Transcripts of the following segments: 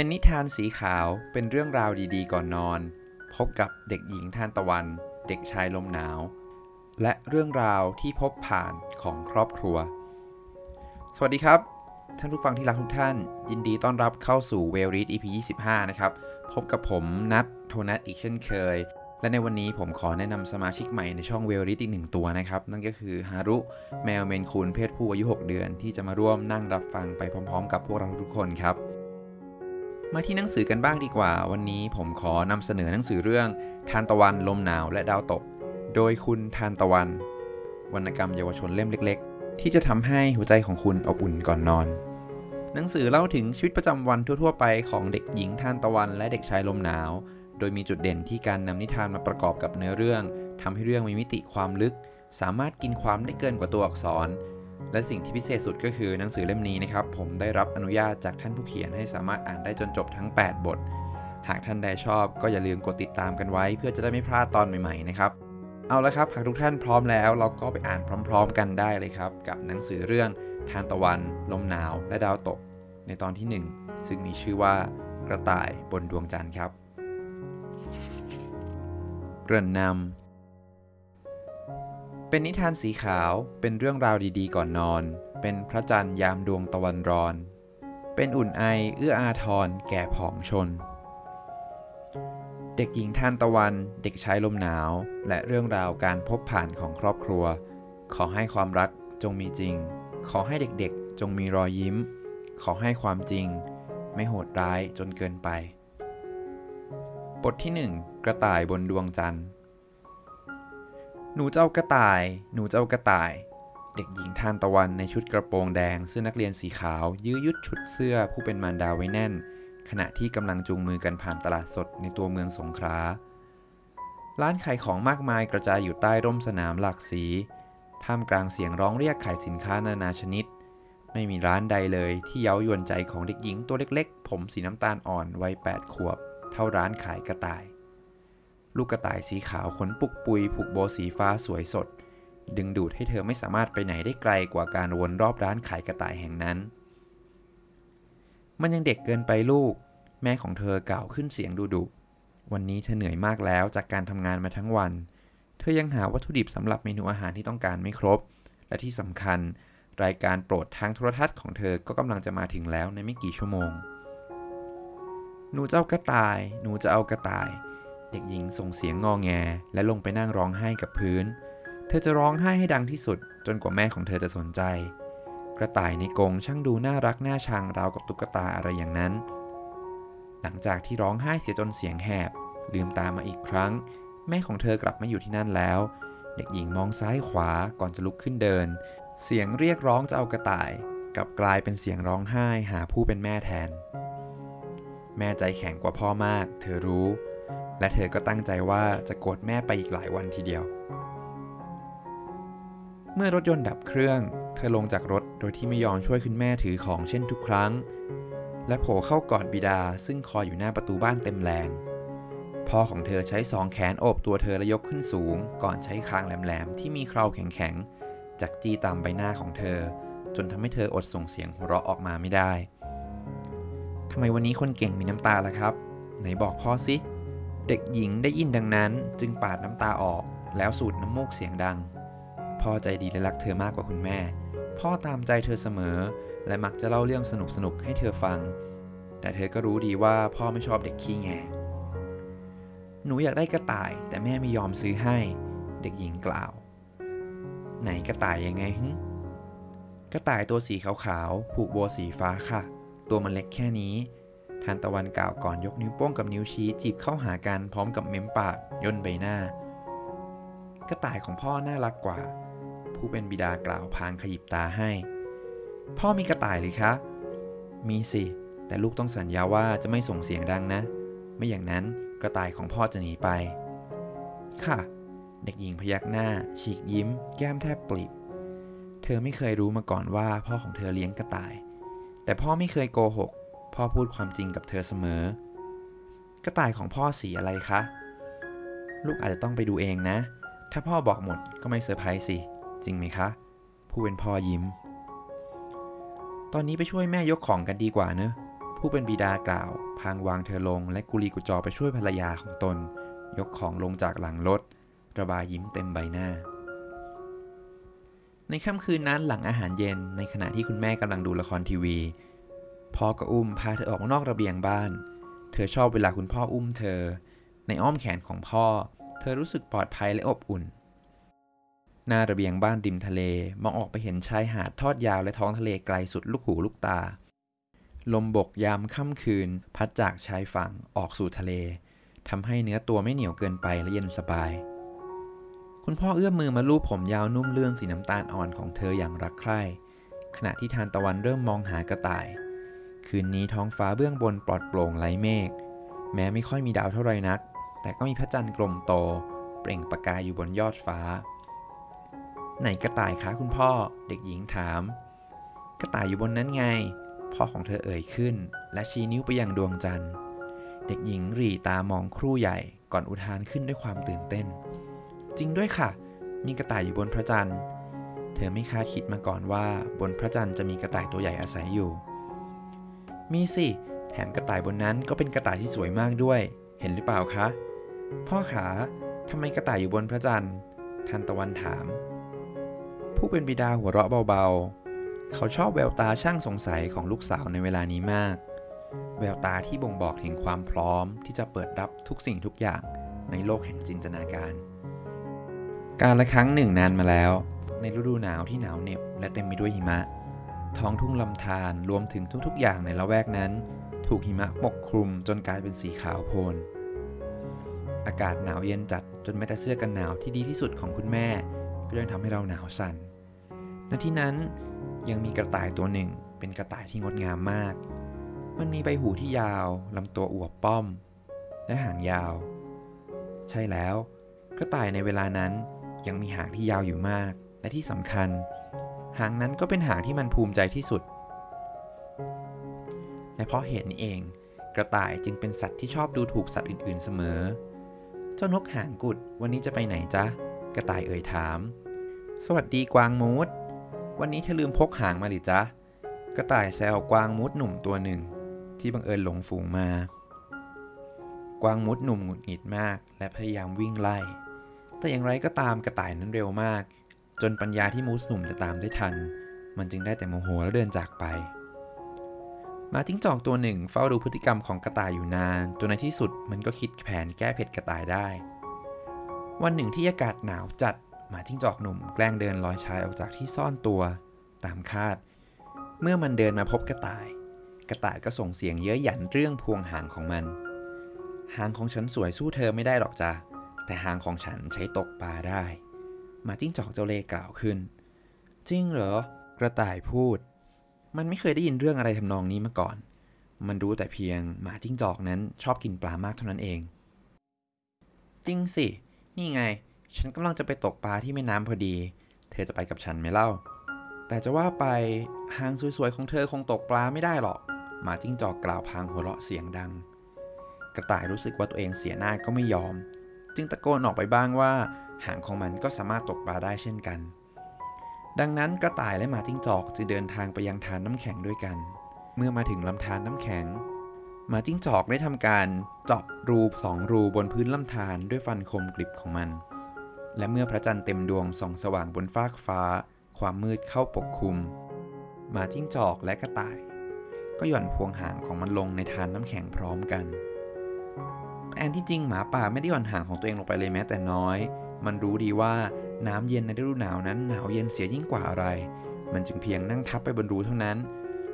เป็นนิทานสีขาวเป็นเรื่องราวดีๆ ก่อนนอน พบกับเด็กหญิงทานตะวัน เด็กชายลมหนาว และเรื่องราวที่พบผ่านของครอบครัว สวัสดีครับ ท่านผู้ฟังที่รักทุกท่าน ยินดีต้อนรับเข้าสู่เวลรีด EP 25 นะครับ พบกับผมนัทโทนัทอีกเช่นเคย และในวันนี้ผมขอแนะนำสมาชิกใหม่ในช่องเวลริดอีกหนึ่งตัวนะครับ นั่นก็คือฮารุแมวเมนคูนเพศผู้อายุ 6 เดือน ที่จะมาร่วมนั่งรับฟังไปพร้อม ๆ กับพวกเราทุกคนครับ มาที่หนังสือกันบ้างดีกว่า วันนี้ผมขอนำเสนอหนังสือเรื่อง ทานตะวันลมหนาวและดาวตก โดยคุณทานตะวัน วรรณกรรมเยาวชนเล่มเล็ก ๆ ที่จะทำให้หัวใจของคุณอบอุ่นก่อนนอน หนังสือเล่าถึงชีวิตประจำวันทั่ว ๆ ไปของเด็กหญิงทานตะวัน และเด็กชายลมหนาว โดยมีจุดเด่นที่การนำนิทานมาประกอบกับเนื้อเรื่องทำให้เรื่องมีมิติความลึก สามารถกินความได้เกินกว่าตัวอักษร และสิ่งที่พิเศษสุดก็คือหนังสือเล่มนี้นะครับ ผมได้รับอนุญาตจากท่านผู้เขียนให้สามารถอ่านได้จนจบทั้ง 8 บท หากท่านใดชอบก็อย่าลืมกดติดตามกันไว้ เพื่อจะได้ไม่พลาดตอนใหม่ๆนะครับ เอาละครับ หากทุกท่านพร้อมแล้ว เราก็ไปอ่านพร้อม ๆ กันได้เลยครับ กับหนังสือเรื่องทานตะวัน ลมหนาว และดาวตก ในตอนที่ 1 ซึ่งมีชื่อว่ากระต่ายบนดวงจันทร์ครับ เกริ่นนำ เป็นนิทานสีขาวเป็นเรื่องราวดีๆ ก่อนนอน เป็นพระจันทร์ยามดวงตะวันรอน เป็นอุ่นไอเอื้ออาทรแก่ผองชน เด็กหญิงทานตะวัน เด็กชายลมหนาว และเรื่องราวการพบผ่านของครอบครัว ขอให้ความรักจงมีจริง ขอให้เด็กๆ จงมีรอยยิ้ม ขอให้ความจริง ไม่โหดร้ายจนเกินไป บทที่ 1 กระต่ายบนดวงจันทร์ หนูเจ้ากระต่าย หนูเจ้ากระต่าย เด็กหญิงทานตะวันในชุดกระโปรงแดงเสื้อนักเรียนสีขาว ยื้อยุดฉุดเสื้อผู้เป็นมารดาไว้แน่น ขณะที่กำลังจูงมือกันผ่านตลาดสดในตัวเมืองสงขลาร้านขายของมากมายกระจายอยู่ใต้ร่มสนามหลากสี ท่ามกลางเสียงร้องเรียกขายสินค้านานาชนิด ไม่มีร้านใดเลยที่เย้ายวนใจของเด็กหญิงตัวเล็กๆ ผมสีน้ำตาลอ่อนวัย8ขวบ เท่าร้านขายกระต่าย ลูกกระต่ายสีขาวขนปุกปุย ผูกโบสีฟ้าสวยสด ดึงดูดให้เธอไม่สามารถไปไหนได้ไกลกว่าการวนรอบร้านขายกระต่ายแห่งนั้น มันยังเด็กเกินไปลูก แม่ของเธอกล่าวขึ้นเสียงดุดุวันนี้เธอเหนื่อยมากแล้วจากการทำงานมาทั้งวัน เธอยังหาวัตถุดิบสำหรับเมนูอาหารที่ต้องการไม่ครบ และที่สำคัญ รายการโปรดทางโทรทัศน์ของเธอก็กำลังจะมาถึงแล้วในไม่กี่ชั่วโมง หนูจะเอากระต่าย หนูจะเอากระต่าย เด็กหญิงส่งเสียงงอแง และลงไปนั่งร้องไห้กับพื้น เธอจะร้องไห้ให้ดังที่สุด จนกว่าแม่ของเธอจะสนใจ กระต่ายในกรงช่างดูน่ารักน่าชังราวกับตุ๊กตาอะไรอย่างนั้น หลังจากที่ร้องไห้เสียจนเสียงแหบ ลืมตามาอีกครั้ง แม่ของเธอกลับมาอยู่ที่นั่นแล้ว เด็กหญิงมองซ้ายขวาก่อนจะลุกขึ้นเดิน เสียงเรียกร้องจะเอากระต่ายกลับกลายเป็นเสียงร้องไห้หาผู้เป็นแม่แทน แม่ใจแข็งกว่าพ่อมาก เธอรู้ และเธอก็ตั้งใจว่าจะโกรธแม่ไปอีกหลายวันทีเดียว เมื่อรถยนต์ดับเครื่อง เธอลงจากรถโดยที่ไม่ยอมช่วยคุณแม่ถือของเช่นทุกครั้ง และโผล่เข้ากอดบิดาซึ่งคอยอยู่หน้าประตูบ้านเต็มแรง พ่อของเธอใช้สองแขนโอบตัวเธอและยกขึ้นสูง ก่อนใช้คางแหลมๆที่มีเคราแข็งๆจักจี้ตามใบหน้าของเธอ จนทำให้เธออดส่งเสียงหัวเราะออกมาไม่ได้ทำไมวันนี้คนเก่งมีน้ำตาล่ะครับ ไหนบอกพ่อสิ เด็กหญิงได้ยินดังนั้นจึงปาดน้ำตาออกแล้วสูดน้ำมูกเสียงดัง พ่อใจดีและรักเธอมากกว่าคุณแม่ พ่อตามใจเธอเสมอ และมักจะเล่าเรื่องสนุกๆให้เธอฟัง แต่เธอก็รู้ดีว่าพ่อไม่ชอบเด็กขี้แง หนูอยากได้กระต่ายแต่แม่ไม่ยอมซื้อให้ เด็กหญิงกล่าว ไหนกระต่ายยังไงฮึกระต่ายตัวสีขาวๆ ผูกโบสีฟ้าค่ะ ตัวมันเล็กแค่นี้านตะวันกล่าวก่อนยกนิ้วโป้งกับนิ้วชี้จีบเข้าหากันพร้อมกับเม้มปากย่นใบหน้า กระต่ายของพ่อน่ารักกว่า ผู้เป็นบิดากล่าวพางขยิบตาให้ พ่อมีกระต่ายหรือคะ มีสิ แต่ลูกต้องสัญญาว่าจะไม่ส่งเสียงดังนะ ไม่อย่างนั้นกระต่ายของพ่อจะหนีไป ค่ะ เด็กหญิงพยักหน้า ฉีกยิ้ม แก้มแทบปลิเธอไม่เคยรู้มาก่อนว่าพ่อของเธอเลี้ยงกระต่าย แต่พ่อไม่เคยโกหก พ่อพูดความจริงกับเธอเสมอ กระต่ายของพ่อสีอะไรคะ ลูกอาจจะต้องไปดูเองนะ ถ้าพ่อบอกหมดก็ไม่เซอร์ไพรส์สิ จริงไหมคะ ผู้เป็นพ่อยิ้ม ตอนนี้ไปช่วยแม่ยกของกันดีกว่าเนอะ ผู้เป็นบิดากล่าว พางวางเธอลง และกุลีกุจอไปช่วยภรรยาของตน ยกของลงจากหลังรถ ระบายยิ้มเต็มใบหน้าในค่ำคืนนั้นหลังอาหารเย็นในขณะที่คุณแม่กำลังดูละครทีวี พ่อก็อุ้มพาเธอออกนอกระเบียงบ้าน เธอชอบเวลาคุณพ่ออุ้มเธอ ในอ้อมแขนของพ่อ เธอรู้สึกปลอดภัยและอบอุ่น หน้าระเบียงบ้านริมทะเล มองออกไปเห็นชายหาดทอดยาวและท้องทะเลไกลสุดลูกหูลูกตา ลมบกยามค่ำคืน พัดจากชายฝั่งออกสู่ทะเลทำให้เนื้อตัวไม่เหนียวเกินไปและเย็นสบาย คุณพ่อเอื้อมมือมาลูบผมยาวนุ่มเลื่อนสีน้ำตาลอ่อนของเธออย่างรักใคร่ ขณะที่ทานตะวันเริ่มมองหากระต่าย คืนนี้ท้องฟ้าเบื้องบนปลอดโปร่งไร้เมฆ แม้ไม่ค่อยมีดาวเท่าไรนัก แต่ก็มีพระจันทร์กลมโต เปล่งประกายอยู่บนยอดฟ้า ไหนกระต่ายคะคุณพ่อ เด็กหญิงถาม กระต่ายอยู่บนนั้นไง พ่อของเธอเอ่ยขึ้น และชี้นิ้วไปยังดวงจันทร์ เด็กหญิงรีตามองครู่ใหญ่ก่อนอุทานขึ้นด้วยความตื่นเต้น จริงด้วยค่ะ มีกระต่ายอยู่บนพระจันทร์ เธอไม่คาดคิดมาก่อนว่าบนพระจันทร์จะมีกระต่ายตัวใหญ่อาศัยอยู่ มีสิ แถมกระต่ายบนนั้นก็เป็นกระต่ายที่สวยมากด้วย เห็นหรือเปล่าคะ พ่อขาทำไมกระต่ายอยู่บนพระจันทร์ ทันตะวันถาม ผู้เป็นบิดาหัวเราะเบาๆ เขาชอบแววตาช่างสงสัยของลูกสาวในเวลานี้มาก แววตาที่บ่งบอกถึงความพร้อมที่จะเปิดรับทุกสิ่งทุกอย่างในโลกแห่งจินตนาการ การละครั้งหนึ่งนานมาแล้ว ในฤดูหนาวที่หนาวเหน็บและเต็มไปด้วยหิมะ ท้องทุ่งลำธารรวมถึงทุกๆ อย่างในละแวกนั้น ถูกหิมะปกคลุมจนกลายเป็นสีขาวโพลน อากาศหนาวเย็นจัดจนแม้แต่เสื้อกันหนาวที่ดีที่สุดของคุณแม่ ก็ยังทำให้เราหนาวสั่นณที่นั้นยังมีกระต่ายตัวหนึ่งเป็นกระต่ายที่งดงามมาก มันมีใบหูที่ยาวลำตัวอวบป้อม และหางยาว ใช่แล้ว กระต่ายในเวลานั้นยังมีหางที่ยาวอยู่มาก และที่สำคัญ หางนั้นก็เป็นหางที่มันภูมิใจที่สุด และเพราะเหตุนี้เอง กระต่ายจึงเป็นสัตว์ที่ชอบดูถูกสัตว์อื่นๆเสมอ เจ้านกหางกุดวันนี้จะไปไหนจ๊ะ กระต่ายเอ่ยถาม สวัสดีกวางมูด วันนี้เธอลืมพกหางมาหรือจ๊ะ กระต่ายแซวกวางมูดหนุ่มตัวหนึ่ง ที่บังเอิญหลงฝูงมา กวางมูดหนุ่มหงุดหงิดมาก และพยายามวิ่งไล่ แต่อย่างไรก็ตามกระต่ายนั้นเร็วมาก จนปัญญาที่มูสหนุ่มจะตามได้ทัน มันจึงได้แต่โมโหแล้วเดินจากไปหมาจิ้งจอกตัวหนึ่งเฝ้าดูพฤติกรรมของกระต่ายอยู่นาน จนในที่สุดมันก็คิดแผนแก้เผ็ดกระต่ายได้ วันหนึ่งที่อากาศหนาวจัดหมาจิ้งจอกหนุ่มแกล้งเดินลอยชายออกจากที่ซ่อนตัว ตามคาด เมื่อมันเดินมาพบกระต่าย กระต่ายก็ส่งเสียงเย้ยหยันเรื่องพวงหางของมัน หางของฉันสวยสู้เธอไม่ได้หรอกจ้ะแต่หางของฉันใช้ตกปลาได้ หมาจิ้งจอกเจ้าเล่กล่าวขึ้น จริงเหรอ กระต่ายพูด มันไม่เคยได้ยินเรื่องอะไรทำนองนี้มาก่อน มันรู้แต่เพียงหมาจิ้งจอกนั้นชอบกินปลามากเท่านั้นเอง จริงสิ นี่ไง ฉันกำลังจะไปตกปลาที่แม่น้ำพอดี เธอจะไปกับฉันไหมเล่า แต่จะว่าไปหางสวยๆของเธอคงตกปลาไม่ได้หรอก หมาจิ้งจอกกล่าวพางหัวเราะเสียงดัง กระต่ายรู้สึกว่าตัวเองเสียหน้าก็ไม่ยอม จึงตะโกนออกไปบ้างว่า หางของมันก็สามารถตกปลาได้เช่นกัน ดังนั้นกระต่ายและหมาจิ้งจอกจึงเดินทางไปยังทานน้ำแข็งด้วยกัน เมื่อมาถึงลำธารน้ำแข็งหมาจิ้งจอกได้ทำการเจาะรูสองรูบนพื้นลำธารด้วยฟันคมกริบของมัน และเมื่อพระจันทร์เต็มดวงส่องสว่างบนฟากฟ้า ความมืดเข้าปกคลุมหมาจิ้งจอกและกระต่าย ก็หย่อนพวงหางของมันลงในทานน้ำแข็งพร้อมกันแต่อันที่จริงหมาป่าไม่ได้หย่อนหางของตัวเองลงไปเลยแม้แต่น้อย มันรู้ดีว่าน้ำเย็นในฤดูหนาวนั้นหนาวเย็นเสียยิ่งกว่าอะไร มันจึงเพียงนั่งทับไปบนรูเท่านั้น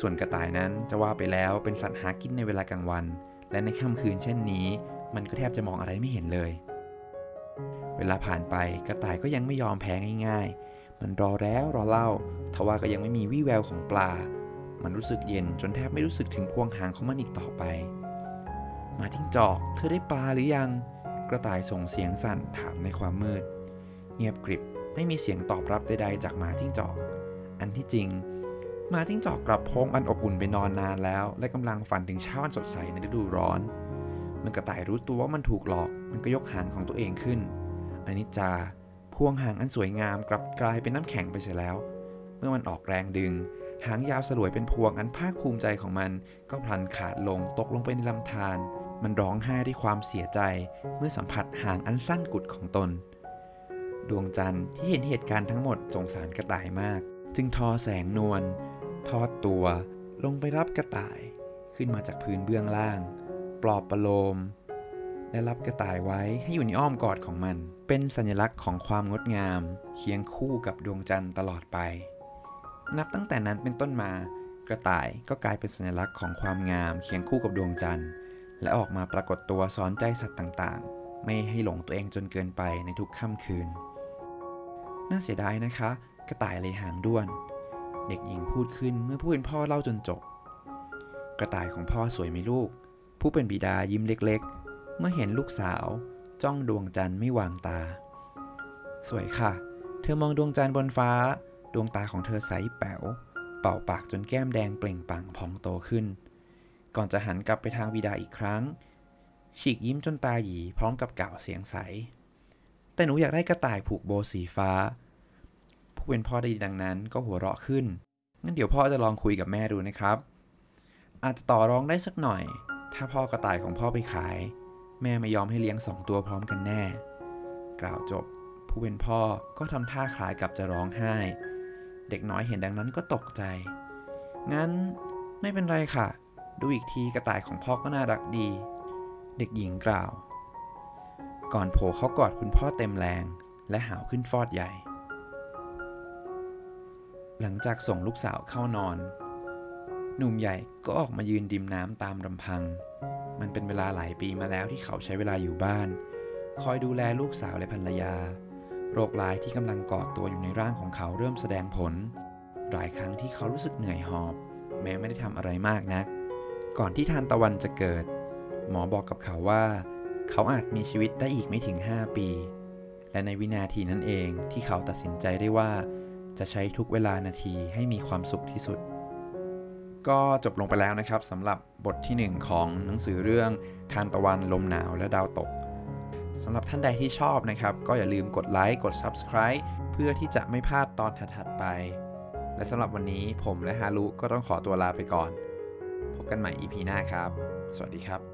ส่วนกระต่ายนั้นจะว่าไปแล้วเป็นสัตว์หากินในเวลากลางวัน และในค่ำคืนเช่นนี้ มันก็แทบจะมองอะไรไม่เห็นเลย เวลาผ่านไปกระต่ายก็ยังไม่ยอมแพ้ง่าย ๆ มันรอแล้วรอเล่าทว่าก็ยังไม่มีวี่แววของปลา มันรู้สึกเย็นจนแทบไม่รู้สึกถึงพวงหางของมันอีกต่อไป มาจิ้งจอก เธอได้ปลาหรือยัง กระต่ายส่งเสียงสั่นถามในความมืด เงียบกริบไม่มีเสียงตอบรับใดๆจากหมาจิ้งจอก อันที่จริงหมาจิ้งจอกกลับพงอันอบอุ่นไปนอนนานแล้ว และกำลังฝันถึงเช้าวันสดใสในฤดูร้อน มันกระต่ายรู้ตัวว่ามันถูกหลอก มันก็ยกหางของตัวเองขึ้นอนิจจาพวงหางอันสวยงามกลับกลายเป็นน้ำแข็งไปเสียแล้ว เมื่อมันออกแรงดึง หางยาวสลวยเป็นพวงอันภาคภูมิใจของมัน ก็พลันขาดลงตกลงไปในลำธาร มันร้องไห้ด้วยความเสียใจเมื่อสัมผัสหางอันสั้นกุดของตน ดวงจันทร์ที่เห็นเหตุการณ์ทั้งหมดสงสารกระต่ายมาก จึงทอแสงนวลทอดตัวลงไปรับกระต่ายขึ้นมาจากพื้นเบื้องล่าง ปลอบประโลม และรับกระต่ายไว้ให้อยู่ในอ้อมกอดของมัน เป็นสัญลักษณ์ของความงดงาม เคียงคู่กับดวงจันทร์ตลอดไป นับตั้งแต่นั้นเป็นต้นมากระต่ายก็กลายเป็นสัญลักษณ์ของความงามเคียงคู่กับดวงจันทร์ และออกมาปรากฏตัวสอนใจสัตว์ต่างๆ ไม่ให้หลงตัวเองจนเกินไปในทุกค่ำคืน น่าเสียดายนะคะ กระต่ายเลยหางด้วน เด็กหญิงพูดขึ้นเมื่อผู้เป็นพ่อเล่าจนจบ กระต่ายของพ่อสวยไหมลูก ผู้เป็นบิดายิ้มเล็กๆ เมื่อเห็นลูกสาว จ้องดวงจันทร์ไม่วางตา สวยค่ะ เธอมองดวงจันทร์บนฟ้า ดวงตาของเธอใสแป๋ว เป่าปากจนแก้มแดงเปล่งปลั่งพองโตขึ้น ก่อนจะหันกลับไปทางบิดาอีกครั้ง ฉีกยิ้มจนตาหยีพร้อมกับกล่าวเสียงใส แต่หนูอยากได้กระต่ายผูกโบสีฟ้า ผู้เป็นพ่อได้ยินดังนั้นก็หัวเราะขึ้น งั้นเดี๋ยวพ่อจะลองคุยกับแม่ดูนะครับ อาจจะต่อรองได้สักหน่อย ถ้าพ่อกระต่ายของพ่อไปขาย แม่ไม่ยอมให้เลี้ยงสองตัวพร้อมกันแน่ กล่าวจบ ผู้เป็นพ่อก็ทำท่าคล้ายกับจะร้องไห้ เด็กน้อยเห็นดังนั้นก็ตกใจ งั้นไม่เป็นไรค่ะ ดูอีกทีกระต่ายของพ่อก็น่ารักดี เด็กหญิงกล่าว ก่อนโผล่เขากอดคุณพ่อเต็มแรง และหาวขึ้นฟอดใหญ่ หลังจากส่งลูกสาวเข้านอน หนุ่มใหญ่ก็ออกมายืนดิมน้ำตามลำพัง มันเป็นเวลาหลายปีมาแล้วที่เขาใช้เวลาอยู่บ้าน คอยดูแลลูกสาวและภรรยา โรคร้ายที่กำลังก่อตัวอยู่ในร่างของเขาเริ่มแสดงผล หลายครั้งที่เขารู้สึกเหนื่อยหอบ แม้ไม่ได้ทำอะไรมากนัก ก่อนที่ทานตะวันจะเกิด หมอบอกกับเขาว่า เขาอาจมีชีวิตได้อีกไม่ถึง 5 ปี และในวินาทีนั้นเองที่เขาตัดสินใจได้ว่า จะใช้ทุกเวลานาทีให้มีความสุขที่สุด ก็จบลงไปแล้วนะครับสำหรับบทที่ 1 ของหนังสือเรื่องทานตะวันลมหนาวและดาวตกสำหรับท่านใดที่ชอบนะครับ ก็อย่าลืมกดไลค์กด Subscribe เพื่อที่จะไม่พลาดตอนถัดๆไป และสำหรับวันนี้ผมและฮารุก็ต้องขอตัวลาไปก่อน กันใหม่ EP หน้าครับ สวัสดีครับ